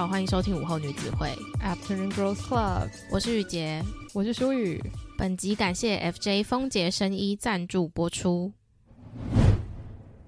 好，欢迎收听午后女子会 Afternoon Girls Club，我是雨洁，我是舒雨。本集感谢 FJ 风杰生衣赞助播出。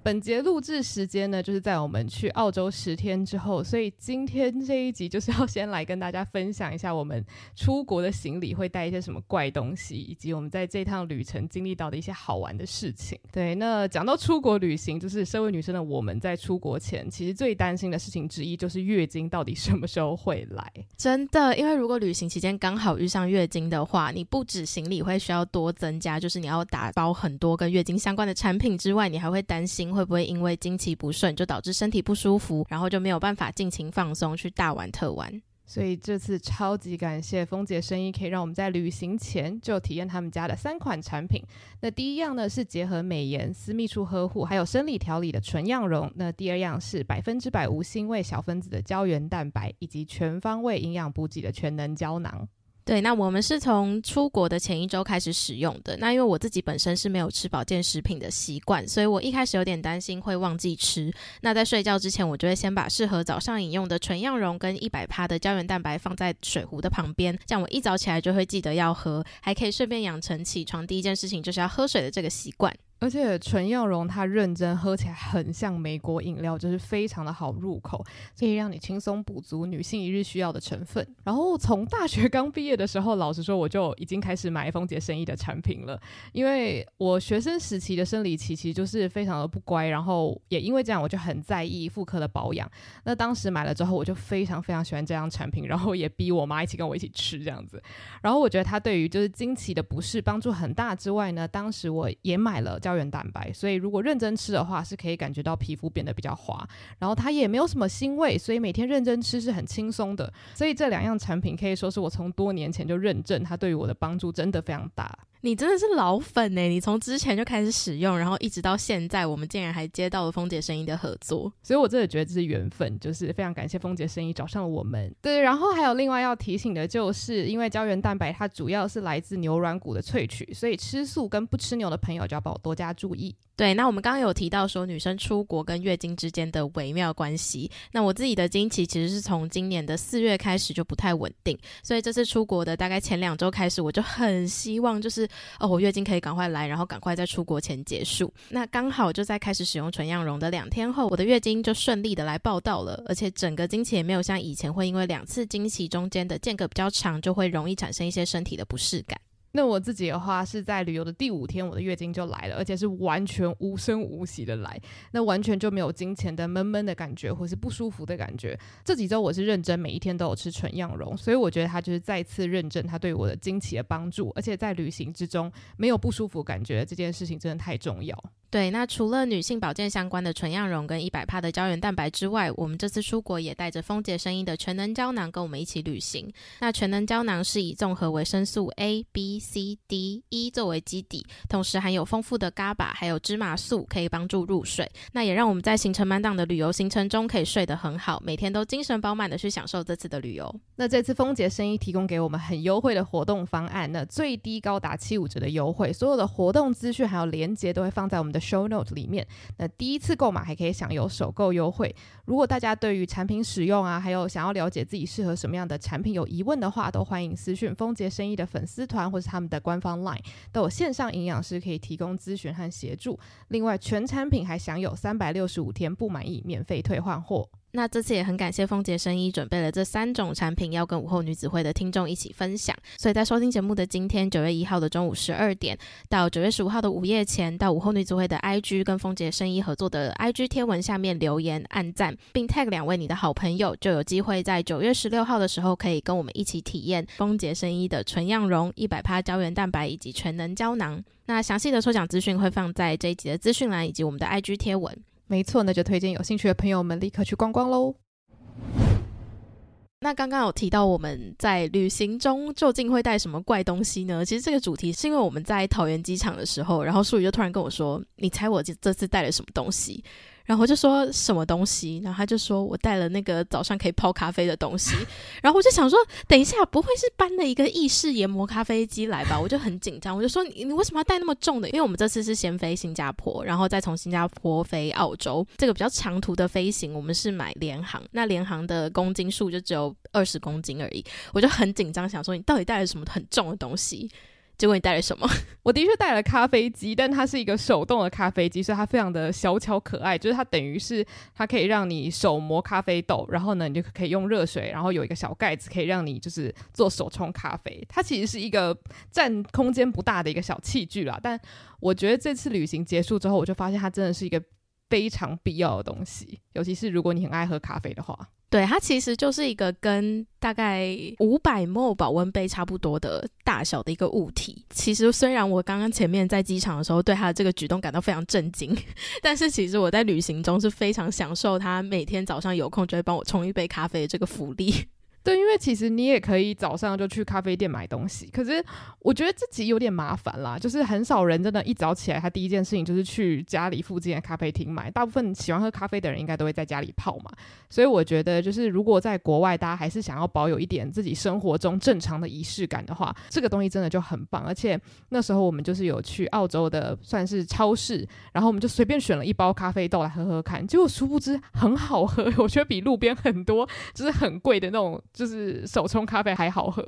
本节录制时间呢，就是在我们去澳洲十天之后，所以今天这一集就是要先来跟大家分享一下我们出国的行李会带一些什么怪东西，以及我们在这趟旅程经历到的一些好玩的事情。对，那讲到出国旅行，就是身为女生的我们在出国前，其实最担心的事情之一就是月经到底什么时候会来。真的，因为如果旅行期间刚好遇上月经的话，你不止行李会需要多增加，就是你要打包很多跟月经相关的产品之外，你还会担心。会不会因为经期不顺就导致身体不舒服，然后就没有办法尽情放松去大玩特玩？所以这次超级感谢丰杰生医，可以让我们在旅行前就体验他们家的三款产品。那第一样呢是结合美颜、私密处呵护还有生理调理的纯样绒。那第二样是百分之百无腥味小分子的胶原蛋白，以及全方位营养补给的全能胶囊。对，那我们是从出国的前一周开始使用的。那因为我自己本身是没有吃保健食品的习惯，所以我一开始有点担心会忘记吃。那在睡觉之前，我就会先把适合早上饮用的纯样绒跟一百趴的胶原蛋白放在水壶的旁边，这样我一早起来就会记得要喝，还可以顺便养成起床第一件事情就是要喝水的这个习惯。而且纯漾绒它认真喝起来很像美国饮料，就是非常的好入口，可以让你轻松补足女性一日需要的成分。然后从大学刚毕业的时候，老实说我就已经开始买丰杰生医的产品了，因为我学生时期的生理期其实就是非常的不乖，然后也因为这样我就很在意妇科的保养。那当时买了之后，我就非常非常喜欢这样产品，然后也逼我妈一起跟我一起吃这样子。然后我觉得它对于就是经期的不适帮助很大之外呢，当时我也买了叫胶原蛋白，所以如果认真吃的话，是可以感觉到皮肤变得比较滑，然后它也没有什么腥味，所以每天认真吃是很轻松的。所以这两样产品可以说是我从多年前就认证，它对于我的帮助真的非常大。你真的是老粉欸！你从之前就开始使用，然后一直到现在，我们竟然还接到了丰姐声音的合作，所以我真的觉得这是缘分，就是非常感谢丰姐声音找上了我们。对，然后还有另外要提醒的就是，因为胶原蛋白它主要是来自牛软骨的萃取，所以吃素跟不吃牛的朋友就要帮我多加注意。对，那我们刚刚有提到说女生出国跟月经之间的微妙关系。那我自己的经期其实是从今年的四月开始就不太稳定，所以这次出国的大概前两周开始，我就很希望就是哦，我月经可以赶快来，然后赶快在出国前结束。那刚好就在开始使用纯羊绒的两天后，我的月经就顺利的来报道了，而且整个经期也没有像以前会因为两次经期中间的间隔比较长，就会容易产生一些身体的不适感。那我自己的话是在旅游的第五天，我的月经就来了，而且是完全无声无息的来，那完全就没有金钱的闷闷的感觉或是不舒服的感觉。这几周我是认真每一天都有吃纯羊绒，所以我觉得它就是再次认证它对我的经期的帮助，而且在旅行之中没有不舒服感觉，这件事情真的太重要。对，那除了女性保健相关的纯漾绒跟一百帕的胶原蛋白之外，我们这次出国也带着丰杰声音的全能胶囊跟我们一起旅行。那全能胶囊是以综合维生素 A、B、C、D、E 作为基底，同时含有丰富的 GABA 还有芝麻素，可以帮助入睡。那也让我们在行程满档的旅游行程中可以睡得很好，每天都精神饱满的去享受这次的旅游。那这次丰杰声音提供给我们很优惠的活动方案，那最低高达七五折的优惠，所有的活动资讯还有链接都会放在我们的。Show Note 里面，那第一次购买还可以享有首购优惠。如果大家对于产品使用啊，还有想要了解自己适合什么样的产品有疑问的话，都欢迎私讯丰杰生意的粉丝团或是他们的官方 LINE，都有线上营养师可以提供咨询和协助。另外，全产品还享有三百六十五天不满意免费退换货。那这次也很感谢丰杰生衣准备了这三种产品，要跟午后女子会的听众一起分享。所以在收听节目的今天，九月一号的中午十二点到九月十五号的午夜前，到午后女子会的 IG 跟丰杰生衣合作的 IG 贴文下面留言按赞，并 tag 两位你的好朋友，就有机会在九月十六号的时候可以跟我们一起体验丰杰生衣的纯漾绒、一百趴胶原蛋白以及全能胶囊。那详细的抽奖资讯会放在这一集的资讯栏以及我们的 IG 贴文。没错，那就推荐有兴趣的朋友们立刻去逛逛喽。那刚刚有提到我们在旅行中究竟会带什么怪东西呢？其实这个主题是因为我们在桃园机场的时候，然后淑宇就突然跟我说：“你猜我这这次带了什么东西？”然后我就说什么东西，然后他就说我带了那个早上可以泡咖啡的东西，然后我就想说，等一下不会是搬了一个意式研磨咖啡机来吧？我就很紧张，我就说你你为什么要带那么重的？因为我们这次是先飞新加坡，然后再从新加坡飞澳洲，这个比较长途的飞行，我们是买联航，那联航的公斤数就只有二十公斤而已，我就很紧张，想说你到底带了什么很重的东西？结果你带了什么？我的确带了咖啡机，但它是一个手动的咖啡机，所以它非常的小巧可爱。就是它等于是它可以让你手磨咖啡豆，然后呢，你就可以用热水，然后有一个小盖子可以让你就是做手冲咖啡。它其实是一个占空间不大的一个小器具啦，但我觉得这次旅行结束之后，我就发现它真的是一个非常必要的东西，尤其是如果你很爱喝咖啡的话。对，它其实就是一个跟大概五百 ml 保温杯差不多的大小的一个物体。其实虽然我刚刚前面在机场的时候对它的这个举动感到非常震惊，但是其实我在旅行中是非常享受它每天早上有空就会帮我冲一杯咖啡的这个福利。对，因为其实你也可以早上就去咖啡店买东西，可是我觉得自己有点麻烦啦。就是很少人真的，一早起来他第一件事情就是去家里附近的咖啡厅买。大部分喜欢喝咖啡的人应该都会在家里泡嘛。所以我觉得，就是如果在国外，大家还是想要保有一点自己生活中正常的仪式感的话，这个东西真的就很棒。而且那时候我们就是有去澳洲的算是超市，然后我们就随便选了一包咖啡豆来喝喝看，结果殊不知很好喝，我觉得比路边很多就是很贵的那种。就是手冲咖啡还好喝，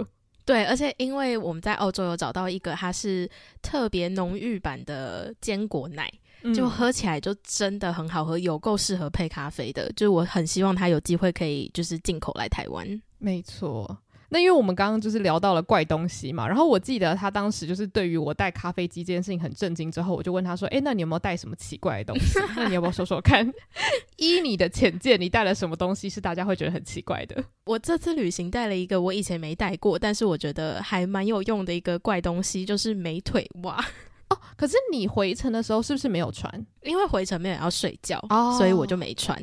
对，而且因为我们在澳洲有找到一个，它是特别浓郁版的坚果奶，嗯，就喝起来就真的很好喝，有够适合配咖啡的。就是我很希望它有机会可以就是进口来台湾。没错。那因为我们刚刚就是聊到了怪东西嘛，然后我记得他当时就是对于我带咖啡机这件事情很震惊，之后我就问他说：“哎，那你有没有带什么奇怪的东西？那你要不要说说看？依你的浅见，你带了什么东西是大家会觉得很奇怪的？”我这次旅行带了一个我以前没带过，但是我觉得还蛮有用的一个怪东西，就是美腿袜。哦，可是你回程的时候是不是没有穿？因为回程没有要睡觉，哦，所以我就没穿。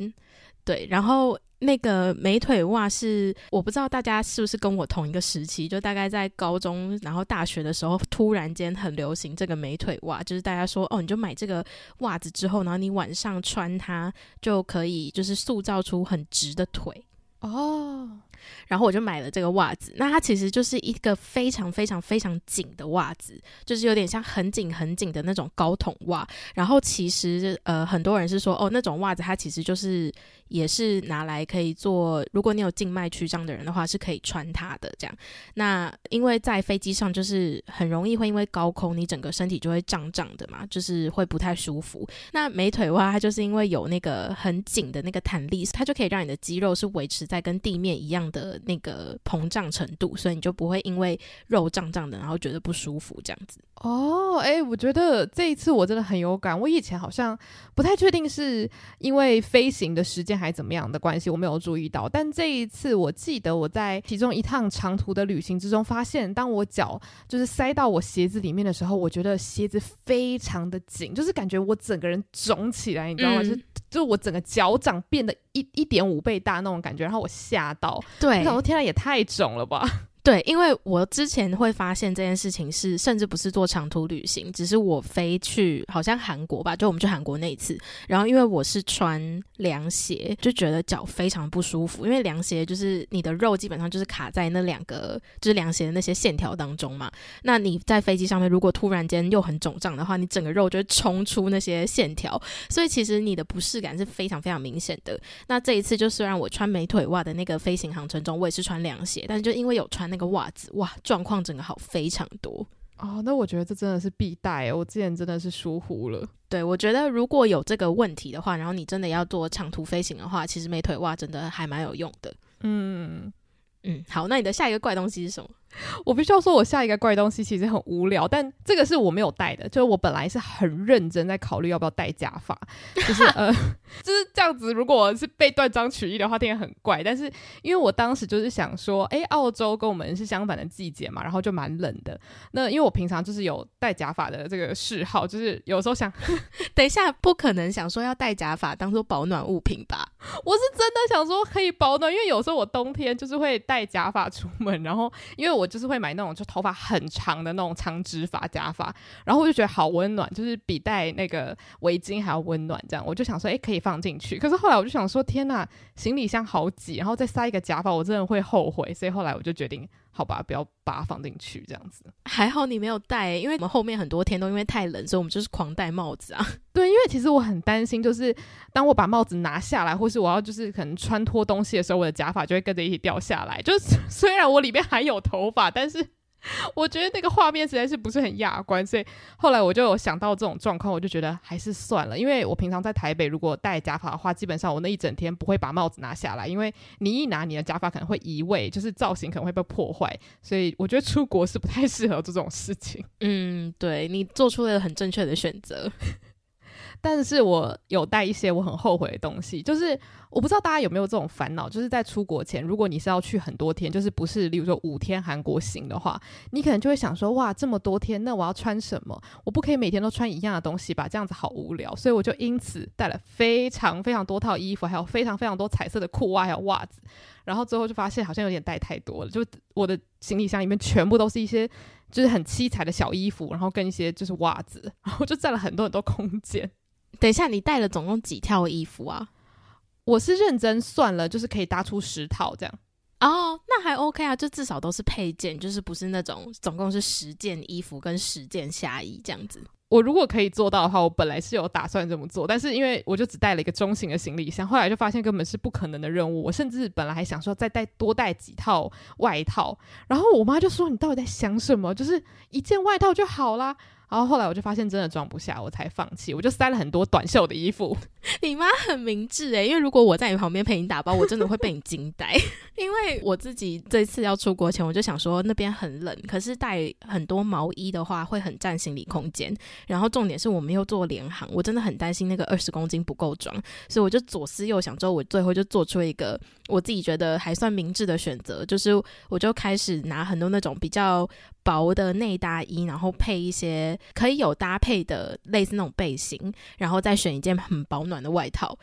对，然后。那个美腿袜是我不知道大家是不是跟我同一个时期，就大概在高中然后大学的时候，突然间很流行这个美腿袜，就是大家说哦，你就买这个袜子之后，然后你晚上穿它就可以，就是塑造出很直的腿哦。然后我就买了这个袜子，那它其实就是一个非常非常非常紧的袜子，就是有点像很紧很紧的那种高筒袜。然后其实呃很多人是说哦，那种袜子它其实就是。也是拿来可以做，如果你有静脉曲张的人的话，是可以穿它的这样。那因为在飞机上就是很容易会因为高空，你整个身体就会胀胀的嘛，就是会不太舒服。那美腿袜它就是因为有那个很紧的那个弹力，它就可以让你的肌肉是维持在跟地面一样的那个膨胀程度，所以你就不会因为肉胀胀的，然后觉得不舒服这样子。哦，哎、欸，我觉得这一次我真的很有感。我以前好像不太确定是因为飞行的时间还怎么样的关系，我没有注意到。但这一次，我记得我在其中一趟长途的旅行之中，发现当我脚就是塞到我鞋子里面的时候，我觉得鞋子非常的紧，就是感觉我整个人肿起来，你知道吗？嗯、就就我整个脚掌变得一一点五倍大那种感觉，然后我吓到，对，我想说天啊，也太肿了吧。对，因为我之前会发现这件事情是，甚至不是做长途旅行，只是我飞去好像韩国吧，就我们去韩国那一次，然后因为我是穿凉鞋，就觉得脚非常不舒服，因为凉鞋就是你的肉基本上就是卡在那两个就是凉鞋的那些线条当中嘛，那你在飞机上面如果突然间又很肿胀的话，你整个肉就会冲出那些线条，所以其实你的不适感是非常非常明显的。那这一次就虽然我穿美腿袜的那个飞行航程中，我也是穿凉鞋，但是就因为有穿。那个袜子哇，状况整个好非常多哦。那我觉得这真的是必带，我之前真的是疏忽了。对，我觉得如果有这个问题的话，然后你真的要做长途飞行的话，其实美腿袜真的还蛮有用的。嗯嗯，好，那你的下一个怪东西是什么？我必须要说，我下一个怪东西其实很无聊，但这个是我没有带的。就是我本来是很认真在考虑要不要戴假发，就是 呃，就是这样子。如果是被断章取义的话，听起来很怪。但是因为我当时就是想说，哎，澳洲跟我们是相反的季节嘛，然后就蛮冷的。那因为我平常就是有戴假发的这个嗜好，就是有时候想，等一下不可能想说要戴假发当做保暖物品吧？我是真的想说可以保暖，因为有时候我冬天就是会戴假发出门，然后因为我。我就是会买那种就头发很长的那种长直发假发，然后我就觉得好温暖，就是比戴那个围巾还要温暖。这样我就想说，哎，可以放进去。可是后来我就想说，天呐，行李箱好挤，然后再塞一个假发，我真的会后悔。所以后来我就决定。好吧，不要把它放进去，这样子。还好你没有戴、欸，因为我们后面很多天都因为太冷，所以我们就是狂戴帽子啊。对，因为其实我很担心，就是当我把帽子拿下来，或是我要就是可能穿脱东西的时候，我的假发就会跟着一起掉下来。就是 虽然我里面还有头发，但是。我觉得那个画面实在是不是很雅观，所以后来我就有想到这种状况，我就觉得还是算了。因为我平常在台北，如果戴假发的话，基本上我那一整天不会把帽子拿下来，因为你一拿你的假发可能会移位，就是造型可能会被破坏，所以我觉得出国是不太适合这种事情。嗯，对，你做出了很正确的选择。但是我有带一些我很后悔的东西，就是我不知道大家有没有这种烦恼，就是在出国前，如果你是要去很多天，就是不是，例如说五天韩国行的话，你可能就会想说，哇，这么多天，那我要穿什么？我不可以每天都穿一样的东西吧？这样子好无聊。所以我就因此带了非常非常多套衣服，还有非常非常多彩色的裤袜还有袜子，然后最后就发现好像有点带太多了，就我的行李箱里面全部都是一些就是很七彩的小衣服，然后跟一些就是袜子，然后就占了很多很多空间。等一下，你带了总共几套衣服啊？我是认真算了，就是可以搭出十套这样。哦，那还 OK 啊，就至少都是配件，就是不是那种总共是十件衣服跟十件下衣这样子。我如果可以做到的话，我本来是有打算这么做，但是因为我就只带了一个中型的行李箱，后来就发现根本是不可能的任务。我甚至本来还想说再带多带几套外套，然后我妈就说：“你到底在想什么？就是一件外套就好啦。”然后后来我就发现真的装不下，我才放弃。我就塞了很多短袖的衣服。你妈很明智诶，因为如果我在你旁边陪你打包，我真的会被你惊呆。因为我自己这次要出国前，我就想说那边很冷，可是带很多毛衣的话会很占行李空间。然后重点是我们又坐联航，我真的很担心那个二十公斤不够装，所以我就左思右想之后，我最后就做出一个我自己觉得还算明智的选择，就是我就开始拿很多那种比较薄的内搭衣，然后配一些。可以有搭配的类似那种背心，然后再选一件很保暖的外套，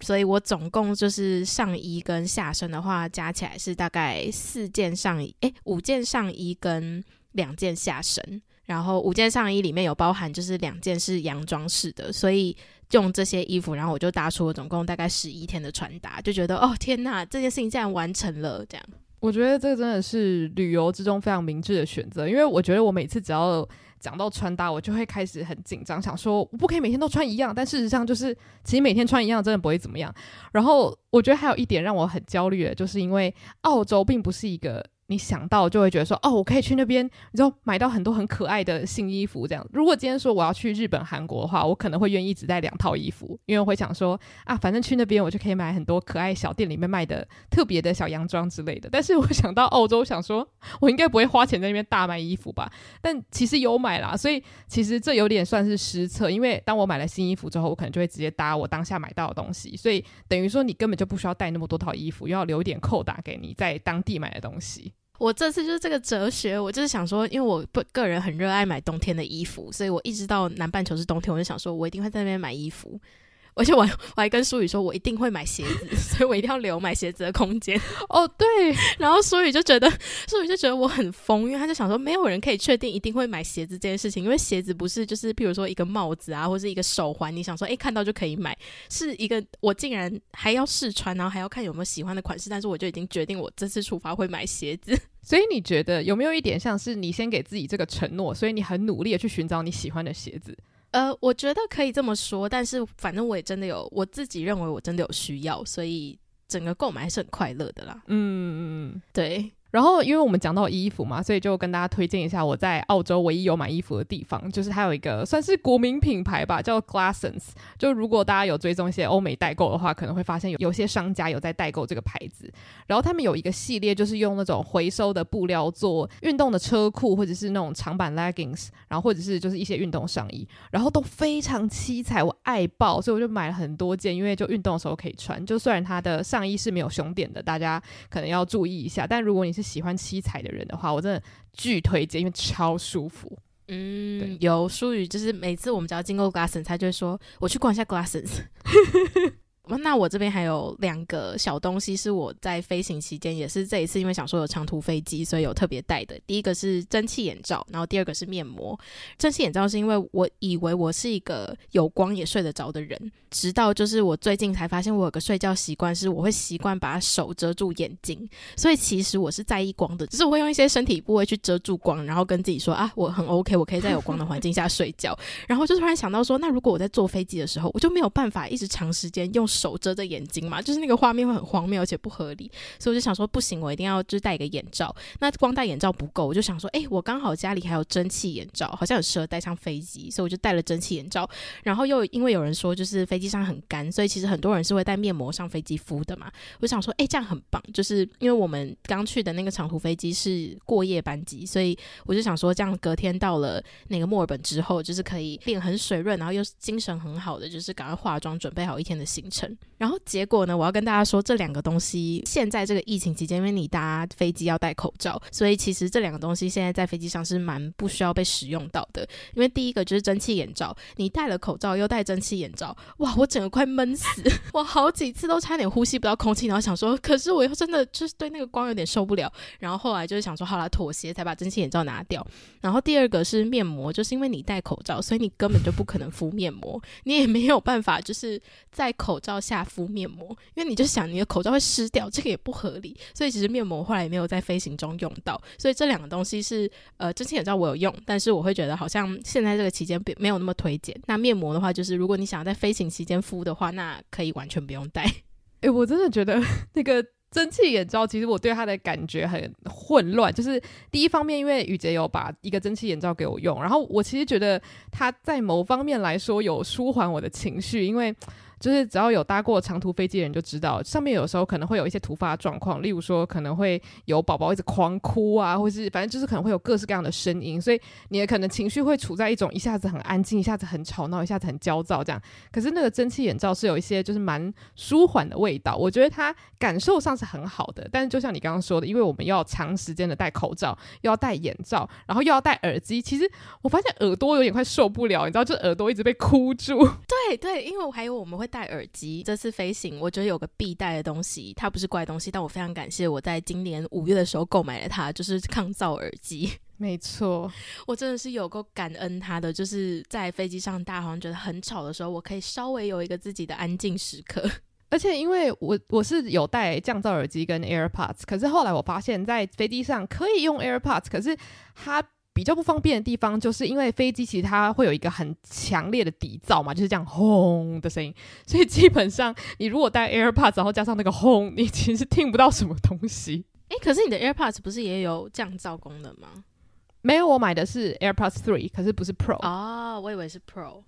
所以我总共就是上衣跟下身的话加起来是大概四件上衣，诶，五件上衣跟两件下身，然后五件上衣里面有包含就是两件是洋装式的，所以用这些衣服，然后我就搭出了总共大概十一天的穿搭，就觉得哦天呐，这件事情竟然完成了，这样。我觉得这个真的是旅游之中非常明智的选择，因为我觉得我每次只要讲到穿搭，我就会开始很紧张，想说我不可以每天都穿一样。但事实上，就是其实每天穿一样真的不会怎么样。然后我觉得还有一点让我很焦虑的，就是因为澳洲并不是一个。你想到就会觉得说，哦，我可以去那边，你知道买到很多很可爱的新衣服这样。如果今天说我要去日本、韩国的话，我可能会愿意只带两套衣服，因为我会想说，啊，反正去那边我就可以买很多可爱小店里面卖的特别的小洋装之类的。但是我想到澳洲，想说我应该不会花钱在那边大买衣服吧？但其实有买啦，所以其实这有点算是失策。因为当我买了新衣服之后，我可能就会直接搭我当下买到的东西，所以等于说你根本就不需要带那么多套衣服，又要留一点扣打给你在当地买的东西。我这次就是这个哲学，我就是想说，因为我不个人很热爱买冬天的衣服，所以我一直到南半球是冬天，我就想说我一定会在那边买衣服。而且我我还跟舒宇说，我一定会买鞋子，所以我一定要留买鞋子的空间。哦，对。然后舒宇就觉得，舒宇就觉得我很疯，因为他就想说，没有人可以确定一定会买鞋子这件事情，因为鞋子不是就是譬如说一个帽子啊，或是一个手环，你想说，诶，看到就可以买，是一个我竟然还要试穿，然后还要看有没有喜欢的款式，但是我就已经决定我这次出发会买鞋子。所以你觉得有没有一点像是你先给自己这个承诺，所以你很努力的去寻找你喜欢的鞋子？呃，我觉得可以这么说，但是反正我也真的有，我自己认为我真的有需要，所以整个购买还是很快乐的啦。嗯嗯嗯，对。然后，因为我们讲到衣服嘛，所以就跟大家推荐一下我在澳洲唯一有买衣服的地方，就是它有一个算是国民品牌吧，叫 Glassons。就如果大家有追踪一些欧美代购的话，可能会发现有有些商家有在代购这个牌子。然后他们有一个系列，就是用那种回收的布料做运动的车裤，或者是那种长版 leggings，然后或者是就是一些运动上衣，然后都非常七彩，我爱爆，所以我就买了很多件，因为就运动的时候可以穿。就虽然它的上衣是没有胸垫的，大家可能要注意一下。但如果你是喜欢七彩的人的话，我真的巨推荐，因为超舒服。嗯，有淑宇，就是每次我们只要经过 Glassons，他就会说我去逛一下 Glassons。那我这边还有两个小东西是我在飞行期间，也是这一次因为想说有长途飞机，所以有特别带的。第一个是蒸汽眼罩，然后第二个是面膜。蒸汽眼罩是因为我以为我是一个有光也睡得着的人，直到就是我最近才发现我有个睡觉习惯，是我会习惯把手遮住眼睛，所以其实我是在意光的，就是我会用一些身体部位去遮住光，然后跟自己说啊，我很 OK，我可以在有光的环境下睡觉。然后就突然想到说，那如果我在坐飞机的时候，我就没有办法一直长时间用手遮着眼睛嘛，就是那个画面会很荒谬而且不合理，所以我就想说不行，我一定要就是戴一个眼罩。那光戴眼罩不够，我就想说，诶，我刚好家里还有蒸汽眼罩，好像很适合戴上飞机，所以我就戴了蒸汽眼罩。然后又因为有人说就是飞机上很干，所以其实很多人是会带面膜上飞机敷的嘛。我想说，诶，这样很棒，就是因为我们刚去的那个长途飞机是过夜班机，所以我就想说，这样隔天到了那个墨尔本之后，就是可以脸很水润，然后又精神很好的，就是赶快化妆准备好一天的行程。然后结果呢，我要跟大家说，这两个东西现在这个疫情期间，因为你搭飞机要戴口罩，所以其实这两个东西现在在飞机上是蛮不需要被使用到的。因为第一个就是蒸汽眼罩，你戴了口罩又戴蒸汽眼罩，哇，我整个快闷死，我好几次都差点呼吸不到空气，然后想说，可是我又真的就是对那个光有点受不了。然后后来就是想说，好啦，妥协才把蒸汽眼罩拿掉。然后第二个是面膜，就是因为你戴口罩，所以你根本就不可能敷面膜，你也没有办法就是在口罩下敷面膜，因为你就想你的口罩会湿掉，这个也不合理。所以其实面膜后来也没有在飞行中用到。所以这两个东西是呃，蒸汽眼罩我有用，但是我会觉得好像现在这个期间并没有那么推荐。那面膜的话，就是如果你想要在飞行期间敷的话，那可以完全不用戴。诶，我真的觉得 那个。蒸汽眼罩其实我对它的感觉很混乱，就是第一方面，因为雨洁有把一个蒸汽眼罩给我用，然后我其实觉得它在某方面来说有舒缓我的情绪，因为。就是只要有搭过长途飞机的人就知道，上面有时候可能会有一些突发状况，例如说可能会有宝宝一直狂哭啊，或是反正就是可能会有各式各样的声音，所以你的可能情绪会处在一种一下子很安静，一下子很吵闹，一下子很焦躁这样。可是那个蒸汽眼罩是有一些就是蛮舒缓的味道，我觉得它感受上是很好的。但是就像你刚刚说的，因为我们要长时间的戴口罩，又要戴眼罩，然后又要戴耳机，其实我发现耳朵有点快受不了，你知道，就耳朵一直被箍住。对对，因为我还有我们会。戴耳机，这次飞行我觉得有个必带的东西，它不是怪东西，但我非常感谢我在今年五月的时候购买了它，就是抗噪耳机。没错，我真的是有够感恩它的，就是在飞机上大家好像觉得很吵的时候，我可以稍微有一个自己的安静时刻。而且因为我我是有戴降噪耳机跟 AirPods，可是后来我发现，在飞机上可以用 AirPods，可是它。比较不方便的地方，就是因为飞机其实它会有一个很强烈的底噪嘛，就是这样轰的声音，所以基本上你如果戴 AirPods，然后加上那个轰，你其实听不到什么东西。诶，可是你的 AirPods 不是也有降噪功能吗？没有，我买的是 AirPods Three，可是不是 Pro。哦，我以为是 Pro。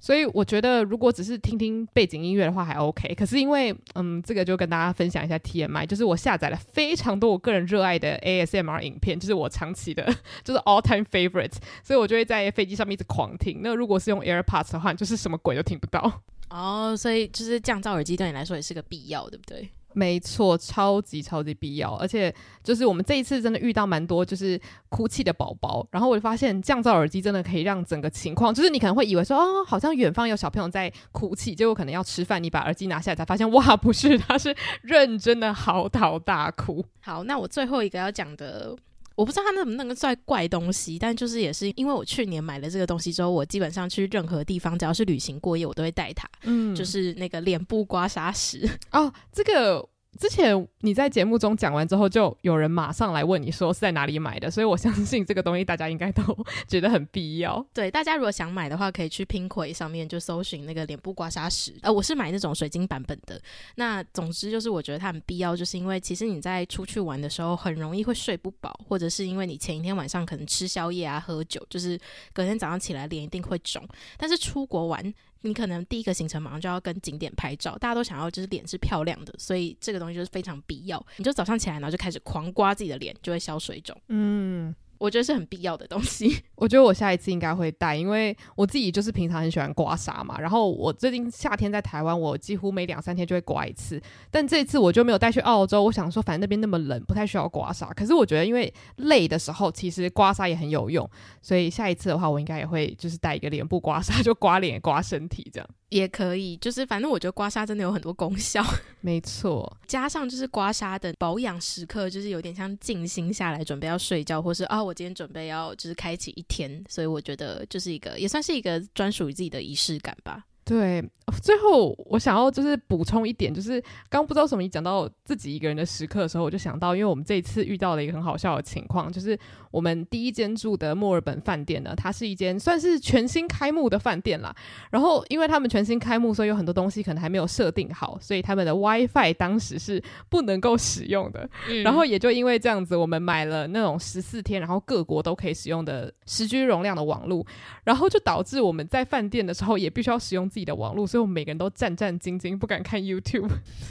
所以我觉得，如果只是听听背景音乐的话，还 OK。可是因为，嗯，这个就跟大家分享一下 TMI，就是我下载了非常多我个人热爱的 ASMR 影片，就是我长期的，就是 all time favorites。所以我就会在飞机上面一直狂听。那如果是用 AirPods 的话，就是什么鬼都听不到。哦，所以就是降噪耳机对你来说也是个必要，对不对？没错，超级超级必要，而且就是我们这一次真的遇到蛮多就是哭泣的宝宝，然后我就发现降噪耳机真的可以让整个情况，就是你可能会以为说哦，好像远方有小朋友在哭泣，结果可能要吃饭，你把耳机拿下来才发现哇，不是，他是认真的嚎啕大哭。好，那我最后一个要讲的。我不知道它能不能算怪东西，但就是也是因为我去年买了这个东西之后，我基本上去任何地方，只要是旅行过夜，我都会带它。嗯，就是那个脸部刮痧石哦，这个。之前你在节目中讲完之后，就有人马上来问你说是在哪里买的，所以我相信这个东西大家应该都觉得很必要。对，大家如果想买的话，可以去 Pinkoi 上面就搜寻那个脸部刮痧石。呃，我是买那种水晶版本的。那总之就是我觉得它很必要，就是因为其实你在出去玩的时候很容易会睡不饱，或者是因为你前一天晚上可能吃宵夜啊、喝酒，就是隔天早上起来脸一定会肿。但是出国玩。你可能第一个行程马上就要跟景点拍照，大家都想要就是脸是漂亮的，所以这个东西就是非常必要。你就早上起来，然后就开始狂刮自己的脸，就会消水肿。嗯。我觉得是很必要的东西。我觉得我下一次应该会带，因为我自己就是平常很喜欢刮痧嘛。然后我最近夏天在台湾，我几乎每两三天就会刮一次。但这次我就没有带去澳洲。我想说，反正那边那么冷，不太需要刮痧。可是我觉得，因为累的时候，其实刮痧也很有用。所以下一次的话，我应该也会就是带一个脸部刮痧，就刮脸刮身体这样。也可以，就是反正我觉得刮痧真的有很多功效，没错。加上就是刮痧的保养时刻，就是有点像静心下来准备要睡觉，或是啊、哦，我今天准备要就是开启一天，所以我觉得就是一个也算是一个专属于自己的仪式感吧。对，最后我想要就是补充一点，就是刚不知道什么，你讲到自己一个人的时刻的时候，我就想到，因为我们这一次遇到了一个很好笑的情况，就是我们第一间住的墨尔本饭店呢，它是一间算是全新开幕的饭店啦。然后因为他们全新开幕，所以有很多东西可能还没有设定好，所以他们的 WiFi 当时是不能够使用的。嗯。然后也就因为这样子，我们买了那种十四天，然后各国都可以使用的十 G 容量的网络，然后就导致我们在饭店的时候也必须要使用自己。的网络，所以我们每个人都战战兢兢，不敢看 YouTube。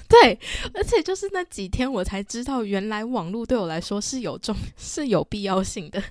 对，而且就是那几天，我才知道原来网络对我来说是有重 是有必要性的。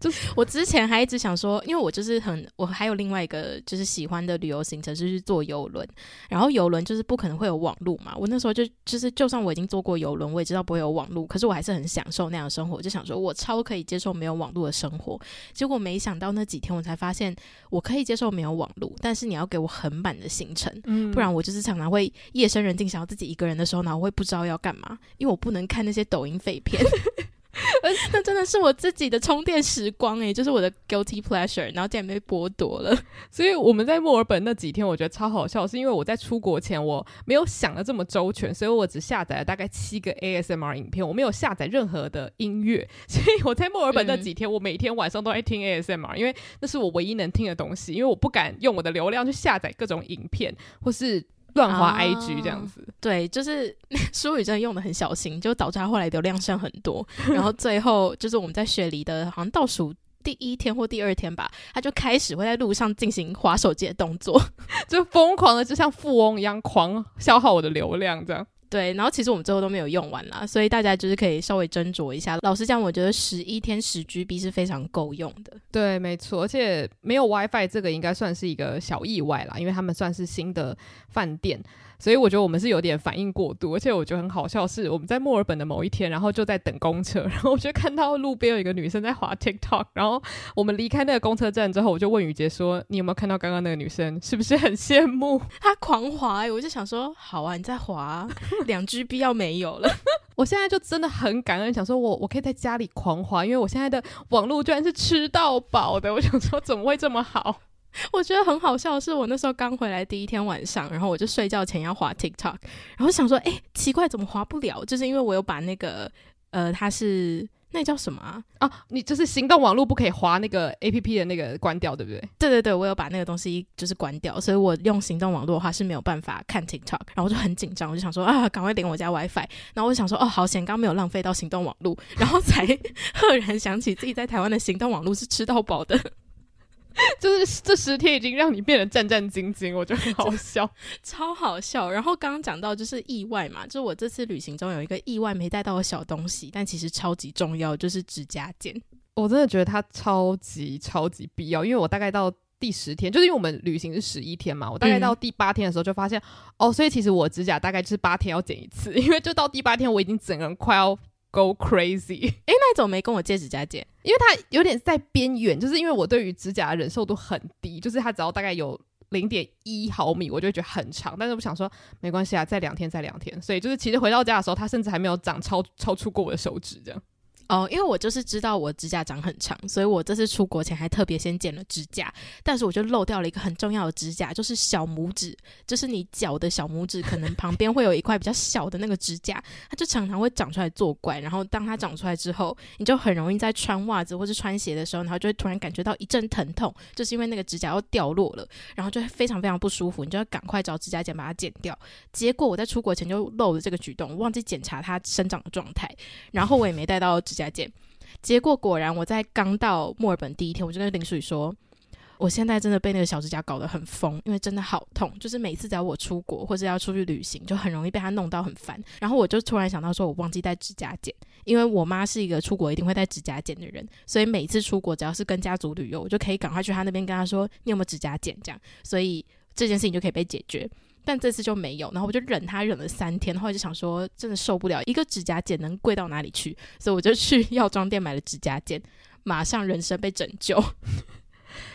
就是我之前还一直想说，因为我就是很，我还有另外一个就是喜欢的旅游行程就是坐游轮，然后游轮就是不可能会有网络嘛。我那时候就就是，就算我已经坐过游轮，我也知道不会有网络，可是我还是很享受那样的生活，就想说我超可以接受没有网络的生活。结果没想到那几天，我才发现我可以接受没有网络，但是你要给我很满的行程，嗯，不然我就是常常会夜深人静想要自己一个人的时候，然后我会不知道要干嘛，因为我不能看那些抖音废片。那真的是我自己的充电时光诶，就是我的 guilty pleasure，然后竟然被剥夺了。所以我们在墨尔本那几天，我觉得超好笑，是因为我在出国前我没有想的这么周全，所以我只下载了大概七个 ASMR 影片，我没有下载任何的音乐。所以我在墨尔本那几天，我每天晚上都在听 ASMR，因为那是我唯一能听的东西，因为我不敢用我的流量去下载各种影片或是。乱滑 IG 这样子，哦，对，就是 舒宇真的用的很小心，就导致他后来流量剩很多。然后最后就是我们在雪梨的，好像倒数第一天或第二天吧，他就开始会在路上进行划手机的动作，就疯狂的就像富翁一样狂消耗我的流量这样。对，然后其实我们最后都没有用完啦，所以大家就是可以稍微斟酌一下。老实讲，我觉得十一天十 GB 是非常够用的。对，没错，而且没有 WiFi 这个应该算是一个小意外啦，因为他们算是新的饭店。所以我觉得我们是有点反应过度，而且我觉得很好笑，是我们在墨尔本的某一天，然后就在等公车，然后我就看到路边有一个女生在滑 TikTok，然后我们离开那个公车站之后，我就问雨洁说：“你有没有看到刚刚那个女生？是不是很羡慕 她狂滑、欸？”我就想说：“好啊，你在滑，两 GB 要没有了。”我现在就真的很感恩，想说我我可以在家里狂滑，因为我现在的网络居然是吃到饱的。我想说怎么会这么好？我觉得很好笑的是，我那时候刚回来第一天晚上，然后我就睡觉前要滑 TikTok，然后想说，哎，奇怪，怎么滑不了？就是因为我有把那个，呃，它是那叫什么啊？啊，你就是行动网络不可以滑那个 APP 的那个关掉，对不对？对对对，我有把那个东西就是关掉，所以我用行动网络的话是没有办法看 TikTok，然后我就很紧张，我就想说啊，赶快连我家 WiFi，然后我就想说，哦，好险，刚没有浪费到行动网络，然后才 赫然想起自己在台湾的行动网络是吃到饱的。就是这十天已经让你变得战战兢兢，我觉得很好笑，超好笑。然后刚刚讲到就是意外嘛，就是我这次旅行中有一个意外没带到的小东西，但其实超级重要，就是指甲剪。我真的觉得它超级超级必要，因为我大概到第十天，就是因为我们旅行是十一天嘛，我大概到第八天的时候就发现，嗯、哦，所以其实我指甲大概就是八天要剪一次，因为就到第八天我已经整个人快要。Go crazy！诶，那一种没跟我借指甲剪？因为它有点在边缘，就是因为我对于指甲的忍受度很低，就是它只要大概有零点一毫米，我就会觉得很长。但是我想说，没关系啊，再两天，再两天。所以就是其实回到家的时候，它甚至还没有长超超出过我的手指这样。哦，因为我就是知道我指甲长很长，所以我这次出国前还特别先剪了指甲。但是我就漏掉了一个很重要的指甲，就是小拇指，就是你脚的小拇指，可能旁边会有一块比较小的那个指甲，它就常常会长出来作怪。然后当它长出来之后，你就很容易在穿袜子或是穿鞋的时候，然后就会突然感觉到一阵疼痛，就是因为那个指甲要掉落了，然后就非常非常不舒服，你就要赶快找指甲剪把它剪掉。结果我在出国前就漏了这个举动，忘记检查它生长的状态，然后我也没带到甲剪，结果果然我在刚到墨尔本第一天，我就跟林淑宇说，我现在真的被那个小指甲搞得很疯，因为真的好痛，就是每次只要我出国或者要出去旅行，就很容易被它弄到很烦。然后我就突然想到说，我忘记带指甲剪，因为我妈是一个出国一定会带指甲剪的人，所以每次出国只要是跟家族旅游，我就可以赶快去她那边跟她说，你有没有指甲剪这样，所以这件事情就可以被解决。但这次就没有，然后我就忍他忍了三天，然后就想说真的受不了，一个指甲剪能贵到哪里去？所以我就去 药妆店买了指甲剪，马上人生被拯救。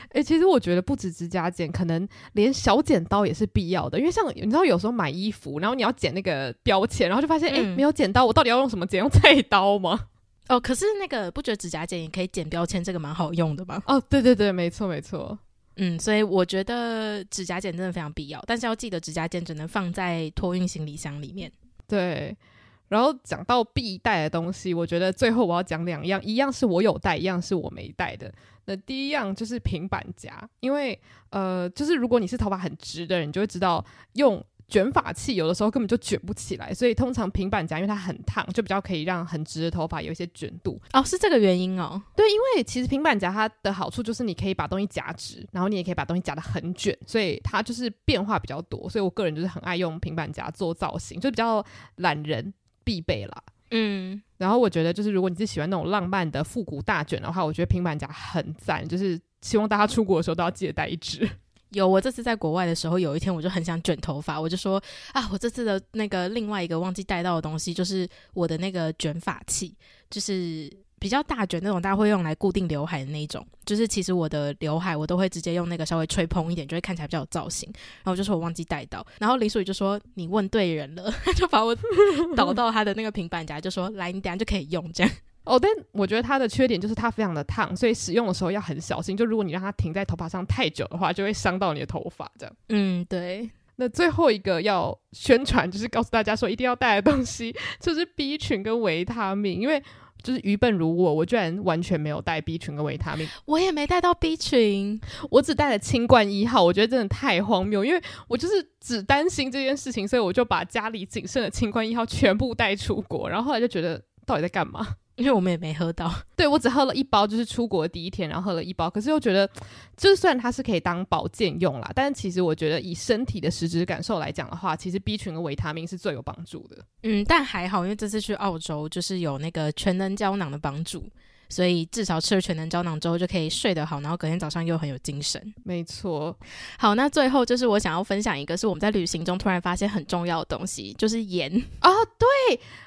哎、欸，其实我觉得不止指甲剪，可能连小剪刀也是必要的。因为像你知道，有时候买衣服，然后你要剪那个标签，然后就发现哎、嗯欸，没有剪刀，我到底要用什么剪？用菜刀吗？哦，可是那个不觉得指甲剪也可以剪标签，这个蛮好用的吧？哦，对对对，没错没错。嗯，所以我觉得指甲剪真的非常必要，但是要记得指甲剪只能放在托运行李箱里面。对。然后讲到必带的东西，我觉得最后我要讲两样，一样是我有带，一样是我没带的。那第一样就是平板夹，因为呃，就是如果你是头发很直的人，你就会知道用卷发器有的时候根本就卷不起来，所以通常平板夹因为它很烫，就比较可以让很直的头发有一些卷度。哦，是这个原因哦。对，因为其实平板夹它的好处就是你可以把东西夹直，然后你也可以把东西夹得很卷，所以它就是变化比较多。所以我个人就是很爱用平板夹做造型，就比较懒人。必备啦，嗯，然后我觉得就是如果你是喜欢那种浪漫的复古大卷的话，我觉得平板夹很赞，就是希望大家出国的时候都要记得带一支。有，我这次在国外的时候，有一天我就很想卷头发，我就说啊，我这次的那个另外一个忘记带到的东西就是我的那个卷发器，就是。比较大卷那种，大家会用来固定刘海的那种。就是其实我的刘海，我都会直接用那个稍微吹蓬一点，就会看起来比较有造型。然后我就说我忘记带到，然后林淑雨就说你问对人了，就把我导到他的那个平板夹，就说来，你等下就可以用这样。哦，但我觉得它的缺点就是它非常的烫，所以使用的时候要很小心。就如果你让它停在头发上太久的话，就会伤到你的头发。这样，嗯，对。那最后一个要宣传，就是告诉大家说一定要带的东西，就是 B 群跟维他命，因为。就是愚笨如我，我居然完全没有带 B 群跟维他命，我也没带到 B 群，我只带了清冠一号。我觉得真的太荒谬，因为我就是只担心这件事情，所以我就把家里仅剩的清冠一号全部带出国，然后后来就觉得到底在干嘛？因为我们也没喝到，对，我只喝了一包，就是出国第一天，然后喝了一包。可是又觉得，就算它是可以当保健用啦，但是其实我觉得以身体的实质感受来讲的话，其实 B 群的维他命是最有帮助的。嗯，但还好，因为这次去澳洲就是有那个全能胶囊的帮助。所以至少吃了全能胶囊之后就可以睡得好，然后隔天早上又很有精神。没错。好，那最后就是我想要分享一个，是我们在旅行中突然发现很重要的东西，就是盐啊、哦。对，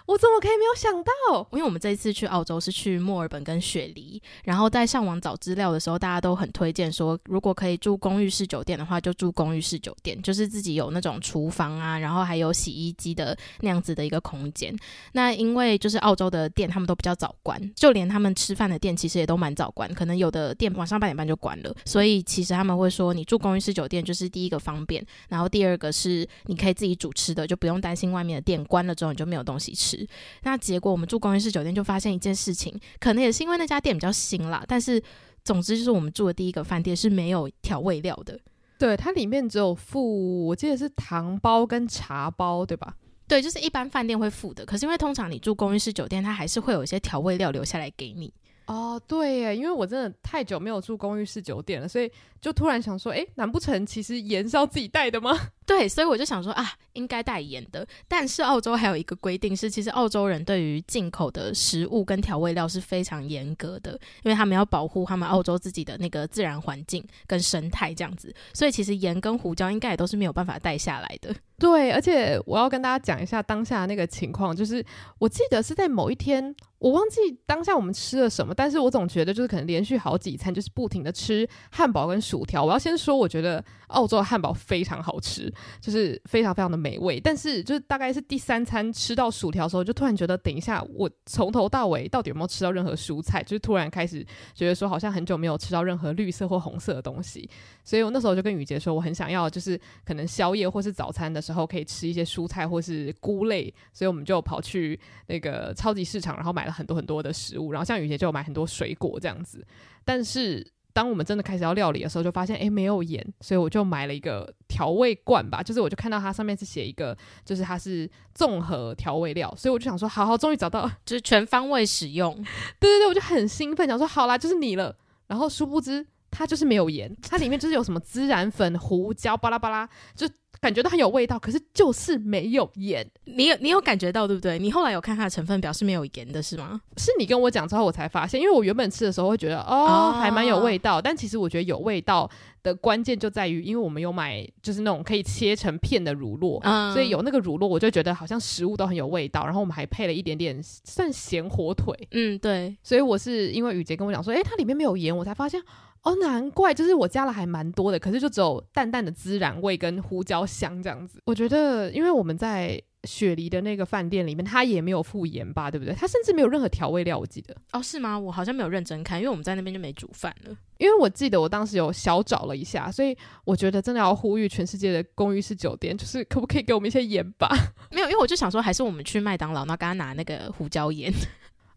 我怎么可以没有想到？因为我们这一次去澳洲是去墨尔本跟雪梨，然后在上网找资料的时候，大家都很推荐说，如果可以住公寓式酒店的话，就住公寓式酒店，就是自己有那种厨房啊，然后还有洗衣机的那样子的一个空间。那因为就是澳洲的店他们都比较早关，就连他们吃饭的店其实也都蛮早关，可能有的店晚上八点半就关了。所以其实他们会说，你住公寓式酒店就是第一个方便，然后第二个是你可以自己煮吃的，就不用担心外面的店关了之后你就没有东西吃。那结果我们住公寓式酒店就发现一件事情，可能也是因为那家店比较新啦，但是总之就是我们住的第一个饭店是没有调味料的。对，它里面只有附，我记得是糖包跟茶包，对吧？对，就是一般饭店会附的。可是因为通常你住公寓式酒店，它还是会有一些调味料留下来给你。哦，对耶，因为我真的太久没有住公寓式酒店了，所以就突然想说，诶，难不成其实盐是要自己带的吗？对，所以我就想说啊，应该带盐的。但是澳洲还有一个规定是，其实澳洲人对于进口的食物跟调味料是非常严格的，因为他们要保护他们澳洲自己的那个自然环境跟生态这样子。所以其实盐跟胡椒应该也都是没有办法带下来的。对，而且我要跟大家讲一下当下那个情况，就是我记得是在某一天，我忘记当下我们吃了什么，但是我总觉得就是可能连续好几餐就是不停的吃汉堡跟薯条。我要先说，我觉得澳洲的汉堡非常好吃。就是非常非常的美味，但是就是大概是第三餐吃到薯条的时候，就突然觉得等一下，我从头到尾到底有没有吃到任何蔬菜？就是突然开始觉得说，好像很久没有吃到任何绿色或红色的东西，所以我那时候就跟雨洁说，我很想要，就是可能宵夜或是早餐的时候可以吃一些蔬菜或是菇类，所以我们就跑去那个超级市场，然后买了很多很多的食物，然后像雨杰就买很多水果这样子，但是。当我们真的开始要料理的时候，就发现诶没有盐，所以我就买了一个调味罐吧。就是我就看到它上面是写一个，就是它是综合调味料，所以我就想说，好好，终于找到，就是全方位使用。对对对，我就很兴奋，想说好啦，就是你了。然后殊不知它就是没有盐，它里面就是有什么孜然粉、胡椒，巴拉巴拉，就。感觉到很有味道，可是就是没有盐。你有你有感觉到对不对？你后来有看它的成分表是没有盐的，是吗？是你跟我讲之后我才发现，因为我原本吃的时候会觉得哦，哦还蛮有味道，但其实我觉得有味道的关键就在于，因为我们有买就是那种可以切成片的乳酪，嗯，所以有那个乳酪，我就觉得好像食物都很有味道。然后我们还配了一点点算咸火腿，嗯，对。所以我是因为雨杰跟我讲说，诶，它里面没有盐，我才发现。哦，难怪，就是我加了还蛮多的，可是就只有淡淡的孜然味跟胡椒香这样子。我觉得，因为我们在雪梨的那个饭店里面，它也没有附盐吧，对不对？它甚至没有任何调味料，我记得。哦，是吗？我好像没有认真看，因为我们在那边就没煮饭了。因为我记得我当时有小找了一下，所以我觉得真的要呼吁全世界的公寓式酒店，就是可不可以给我们一些盐吧？没有，因为我就想说，还是我们去麦当劳，然后刚刚拿那个胡椒盐。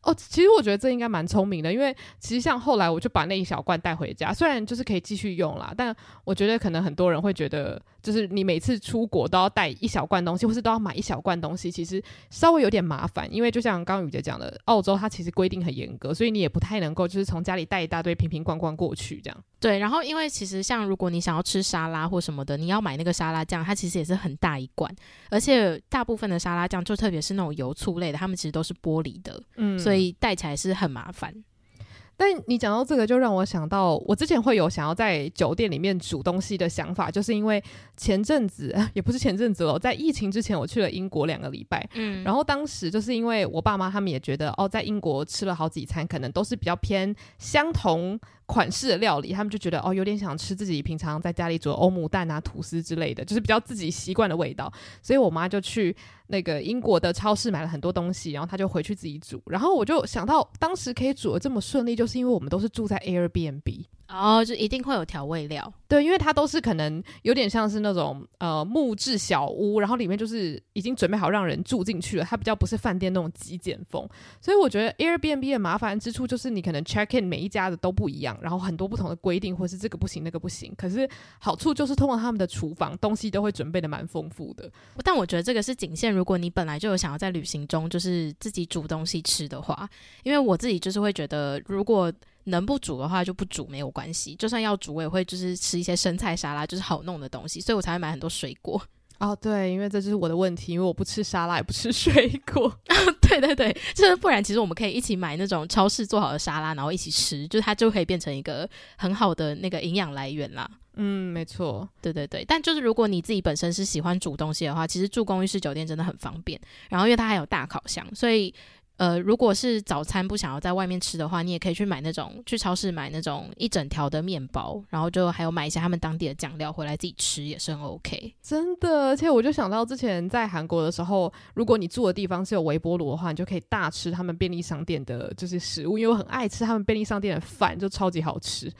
哦，其实我觉得这应该蛮聪明的，因为其实像后来我就把那一小罐带回家，虽然就是可以继续用啦，但我觉得可能很多人会觉得，就是你每次出国都要带一小罐东西，或是都要买一小罐东西，其实稍微有点麻烦。因为就像刚刚雨姐讲的，澳洲它其实规定很严格，所以你也不太能够就是从家里带一大堆瓶瓶罐罐过去这样。对，然后因为其实像如果你想要吃沙拉或什么的，你要买那个沙拉酱，它其实也是很大一罐，而且大部分的沙拉酱，就特别是那种油醋类的，它们其实都是玻璃的，嗯，所以带起来是。很麻烦，但你讲到这个，就让我想到，我之前会有想要在酒店里面煮东西的想法，就是因为前阵子 也不是前阵子哦，在疫情之前，我去了英国两个礼拜，嗯，然后当时就是因为我爸妈他们也觉得，哦，在英国吃了好几餐，可能都是比较偏相同。款式的料理，他们就觉得哦，有点想吃自己平常在家里煮的欧姆蛋啊、吐司之类的，就是比较自己习惯的味道。所以我妈就去那个英国的超市买了很多东西，然后他就回去自己煮。然后我就想到，当时可以煮的这么顺利，就是因为我们都是住在 Airbnb。哦，就一定会有调味料，对，因为它都是可能有点像是那种呃木质小屋，然后里面就是已经准备好让人住进去了，它比较不是饭店那种极简风，所以我觉得 Airbnb 的麻烦之处就是你可能 check in 每一家的都不一样，然后很多不同的规定，或是这个不行那个不行，可是好处就是通过他们的厨房东西都会准备的蛮丰富的，但我觉得这个是仅限如果你本来就有想要在旅行中就是自己煮东西吃的话，因为我自己就是会觉得如果。能不煮的话就不煮，没有关系。就算要煮，我也会就是吃一些生菜沙拉，就是好弄的东西，所以我才会买很多水果。哦，对，因为这就是我的问题，因为我不吃沙拉，也不吃水果。对对对，就是不然，其实我们可以一起买那种超市做好的沙拉，然后一起吃，就它就可以变成一个很好的那个营养来源啦。嗯，没错，对对对。但就是如果你自己本身是喜欢煮东西的话，其实住公寓式酒店真的很方便。然后因为它还有大烤箱，所以。呃，如果是早餐不想要在外面吃的话，你也可以去买那种去超市买那种一整条的面包，然后就还有买一些他们当地的酱料回来自己吃也是很 OK。真的，而且我就想到之前在韩国的时候，如果你住的地方是有微波炉的话，你就可以大吃他们便利商店的这些食物，因为我很爱吃他们便利商店的饭，就超级好吃。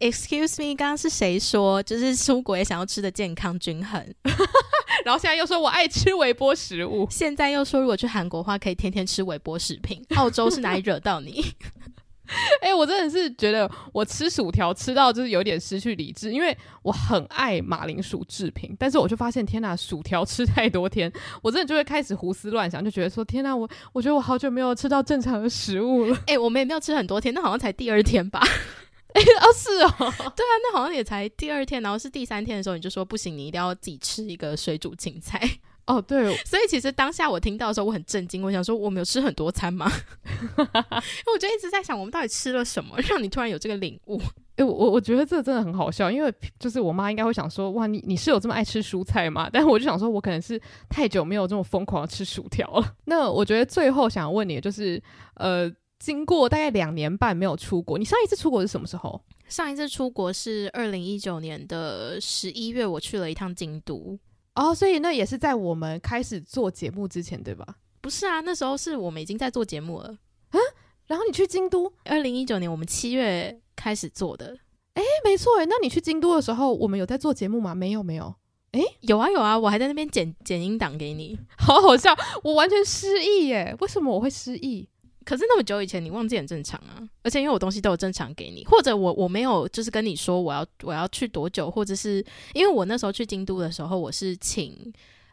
Excuse me，刚刚是谁说就是出国也想要吃的健康均衡？然后现在又说我爱吃微波食物，现在又说如果去韩国的话可以天天吃微波食品。澳洲是哪里惹到你？哎、欸，我真的是觉得我吃薯条吃到就是有点失去理智，因为我很爱马铃薯制品，但是我就发现天呐，薯条吃太多天，我真的就会开始胡思乱想，就觉得说天呐，我我觉得我好久没有吃到正常的食物了。哎、欸，我们也没有吃很多天，那好像才第二天吧。哦，是哦，对啊，那好像也才第二天，然后是第三天的时候，你就说不行，你一定要自己吃一个水煮青菜。哦，对，所以其实当下我听到的时候，我很震惊，我想说我没有吃很多餐吗？因为我就一直在想，我们到底吃了什么，让你突然有这个领悟？哎、欸，我我觉得这个真的很好笑，因为就是我妈应该会想说，哇，你你是有这么爱吃蔬菜吗？但是我就想说，我可能是太久没有这么疯狂的吃薯条了。那我觉得最后想问你的就是，呃。经过大概两年半没有出国，你上一次出国是什么时候？上一次出国是二零一九年的十一月，我去了一趟京都。哦，所以那也是在我们开始做节目之前，对吧？不是啊，那时候是我们已经在做节目了啊。然后你去京都，二零一九年我们七月开始做的。哎，没错哎，那你去京都的时候，我们有在做节目吗？没有，没有。哎，有啊有啊，我还在那边剪剪音档给你，好好笑，我完全失忆耶。为什么我会失忆？可是那么久以前，你忘记很正常啊。而且因为我东西都有正常给你，或者我我没有就是跟你说我要我要去多久，或者是因为我那时候去京都的时候，我是请。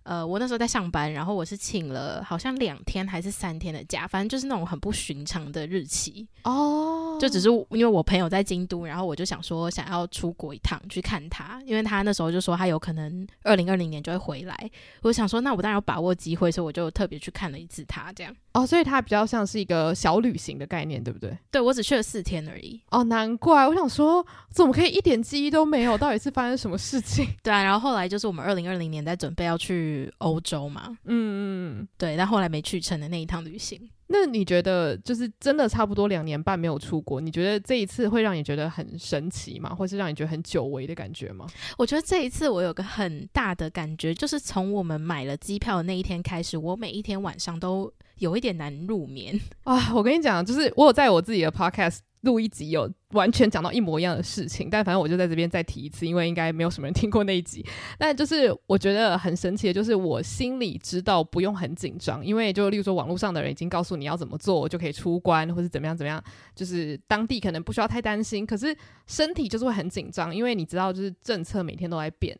呃，我那时候在上班，然后我是请了好像两天还是三天的假，反正就是那种很不寻常的日期哦。就只是因为我朋友在京都，然后我就想说想要出国一趟去看他，因为他那时候就说他有可能二零二零年就会回来。我想说，那我当然要把握机会，所以我就特别去看了一次他这样。哦，所以他比较像是一个小旅行的概念，对不对？对，我只去了四天而已。哦，难怪我想说，怎么可以一点记忆都没有？到底是发生什么事情？对啊，然后后来就是我们二零二零年在准备要去。去欧洲嘛。嗯嗯，对，但后来没去成的那一趟旅行。那你觉得就是真的差不多两年半没有出国，你觉得这一次会让你觉得很神奇吗？或是让你觉得很久违的感觉吗？我觉得这一次我有个很大的感觉，就是从我们买了机票的那一天开始，我每一天晚上都有一点难入眠啊！我跟你讲，就是我有在我自己的 podcast。录一集有完全讲到一模一样的事情，但反正我就在这边再提一次，因为应该没有什么人听过那一集。但就是我觉得很神奇的，就是我心里知道不用很紧张，因为就例如说网络上的人已经告诉你要怎么做就可以出关，或是怎么样怎么样，就是当地可能不需要太担心。可是身体就是会很紧张，因为你知道就是政策每天都在变，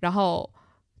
然后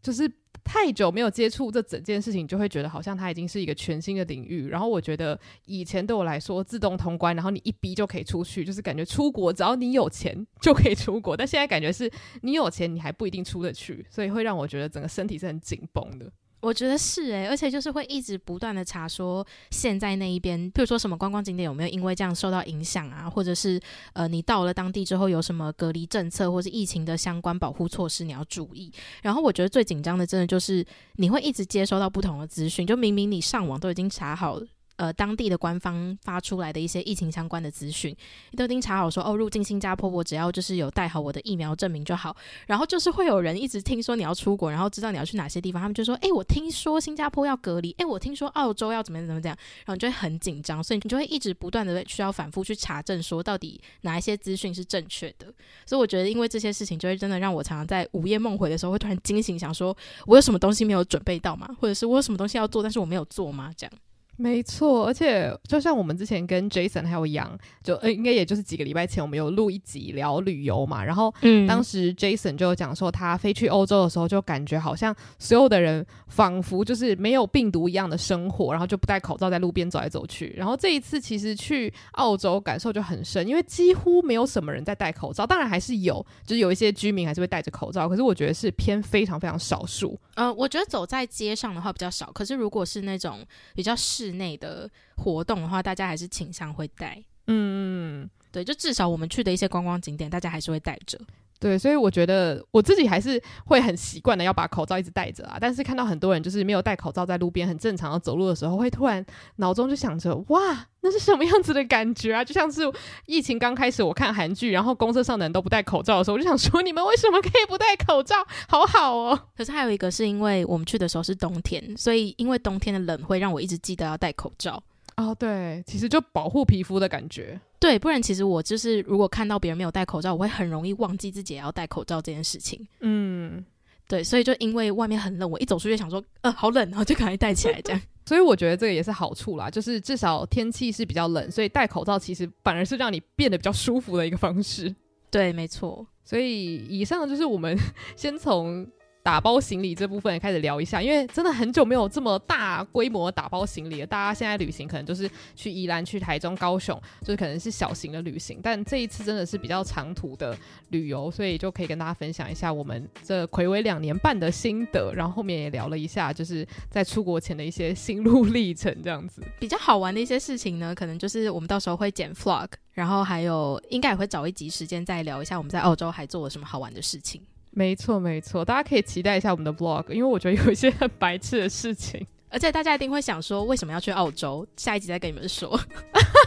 就是。太久没有接触这整件事情，就会觉得好像它已经是一个全新的领域。然后我觉得以前对我来说，自动通关，然后你一逼就可以出去，就是感觉出国只要你有钱就可以出国。但现在感觉是你有钱，你还不一定出得去，所以会让我觉得整个身体是很紧绷的。我觉得是诶、而且就是会一直不断的查说现在那一边，譬如说什么观光景点有没有因为这样受到影响啊，或者是呃你到了当地之后有什么隔离政策或是疫情的相关保护措施你要注意。然后我觉得最紧张的真的就是你会一直接收到不同的资讯，就明明你上网都已经查好了。呃，当地的官方发出来的一些疫情相关的资讯，都已经查好说，哦，入境新加坡，我只要就是有带好我的疫苗证明就好。然后就是会有人一直听说你要出国，然后知道你要去哪些地方，他们就说，诶，我听说新加坡要隔离，诶，我听说澳洲要怎么样怎么样，然后你就会很紧张，所以你就会一直不断的需要反复去查证，说到底哪一些资讯是正确的。所以我觉得，因为这些事情，就会真的让我常常在午夜梦回的时候，会突然惊醒，想说我有什么东西没有准备到吗？或者是我有什么东西要做，但是我没有做吗？这样。没错，而且就像我们之前跟 Jason 还有杨，就呃应该也就是几个礼拜前，我们有录一集聊旅游嘛。然后，嗯，当时 Jason 就讲说，他飞去欧洲的时候，就感觉好像所有的人仿佛就是没有病毒一样的生活，然后就不戴口罩在路边走来走去。然后这一次其实去澳洲感受就很深，因为几乎没有什么人在戴口罩，当然还是有，就是有一些居民还是会戴着口罩，可是我觉得是偏非常非常少数。呃，我觉得走在街上的话比较少，可是如果是那种比较室内的活动的话，大家还是倾向会带。嗯，对，就至少我们去的一些观光景点，大家还是会带着。对，所以我觉得我自己还是会很习惯的要把口罩一直戴着啊。但是看到很多人就是没有戴口罩在路边很正常的走路的时候，会突然脑中就想着：哇，那是什么样子的感觉啊？就像是疫情刚开始，我看韩剧，然后公车上的人都不戴口罩的时候，我就想说：你们为什么可以不戴口罩？好好哦。可是还有一个是因为我们去的时候是冬天，所以因为冬天的冷会让我一直记得要戴口罩。哦，对，其实就保护皮肤的感觉。对，不然其实我就是如果看到别人没有戴口罩，我会很容易忘记自己也要戴口罩这件事情。嗯，对，所以就因为外面很冷，我一走出去想说，呃，好冷，然后就赶快戴起来这样。所以我觉得这个也是好处啦，就是至少天气是比较冷，所以戴口罩其实反而是让你变得比较舒服的一个方式。对，没错。所以以上就是我们 先从。打包行李这部分也开始聊一下，因为真的很久没有这么大规模打包行李了。大家现在旅行可能就是去宜兰、去台中、高雄，就是可能是小型的旅行。但这一次真的是比较长途的旅游，所以就可以跟大家分享一下我们这睽违两年半的心得。然后后面也聊了一下，就是在出国前的一些心路历程，这样子比较好玩的一些事情呢，可能就是我们到时候会剪 vlog，然后还有应该也会找一集时间再聊一下我们在澳洲还做了什么好玩的事情。没错，没错，大家可以期待一下我们的 vlog，因为我觉得有一些很白痴的事情，而且大家一定会想说，为什么要去澳洲？下一集再跟你们说。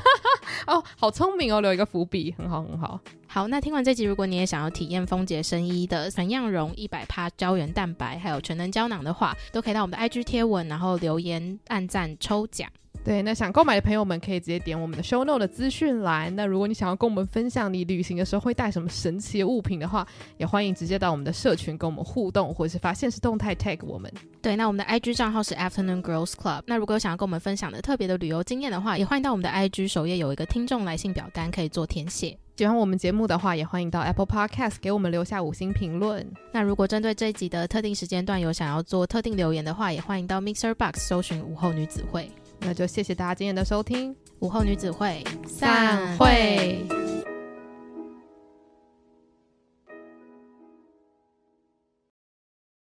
哦，好聪明哦，留一个伏笔，很好，很好。好，那听完这集，如果你也想要体验丰杰生医的全样容一百帕胶原蛋白，还有全能胶囊的话，都可以到我们的 IG 贴文，然后留言按赞抽奖。对，那想购买的朋友们可以直接点我们的 show note 的资讯栏。那如果你想要跟我们分享你旅行的时候会带什么神奇的物品的话，也欢迎直接到我们的社群跟我们互动，或者是发现实动态 tag 我们。对，那我们的 IG 账号是 Afternoon Girls Club。那如果有想要跟我们分享的特别的旅游经验的话，也欢迎到我们的 IG 首页有一个听众来信表单可以做填写。喜欢我们节目的话，也欢迎到 Apple Podcast 给我们留下五星评论。那如果针对这一集的特定时间段有想要做特定留言的话，也欢迎到 Mixer Box 搜寻午后女子会。那就谢谢大家今天的收听，午后女子会散会。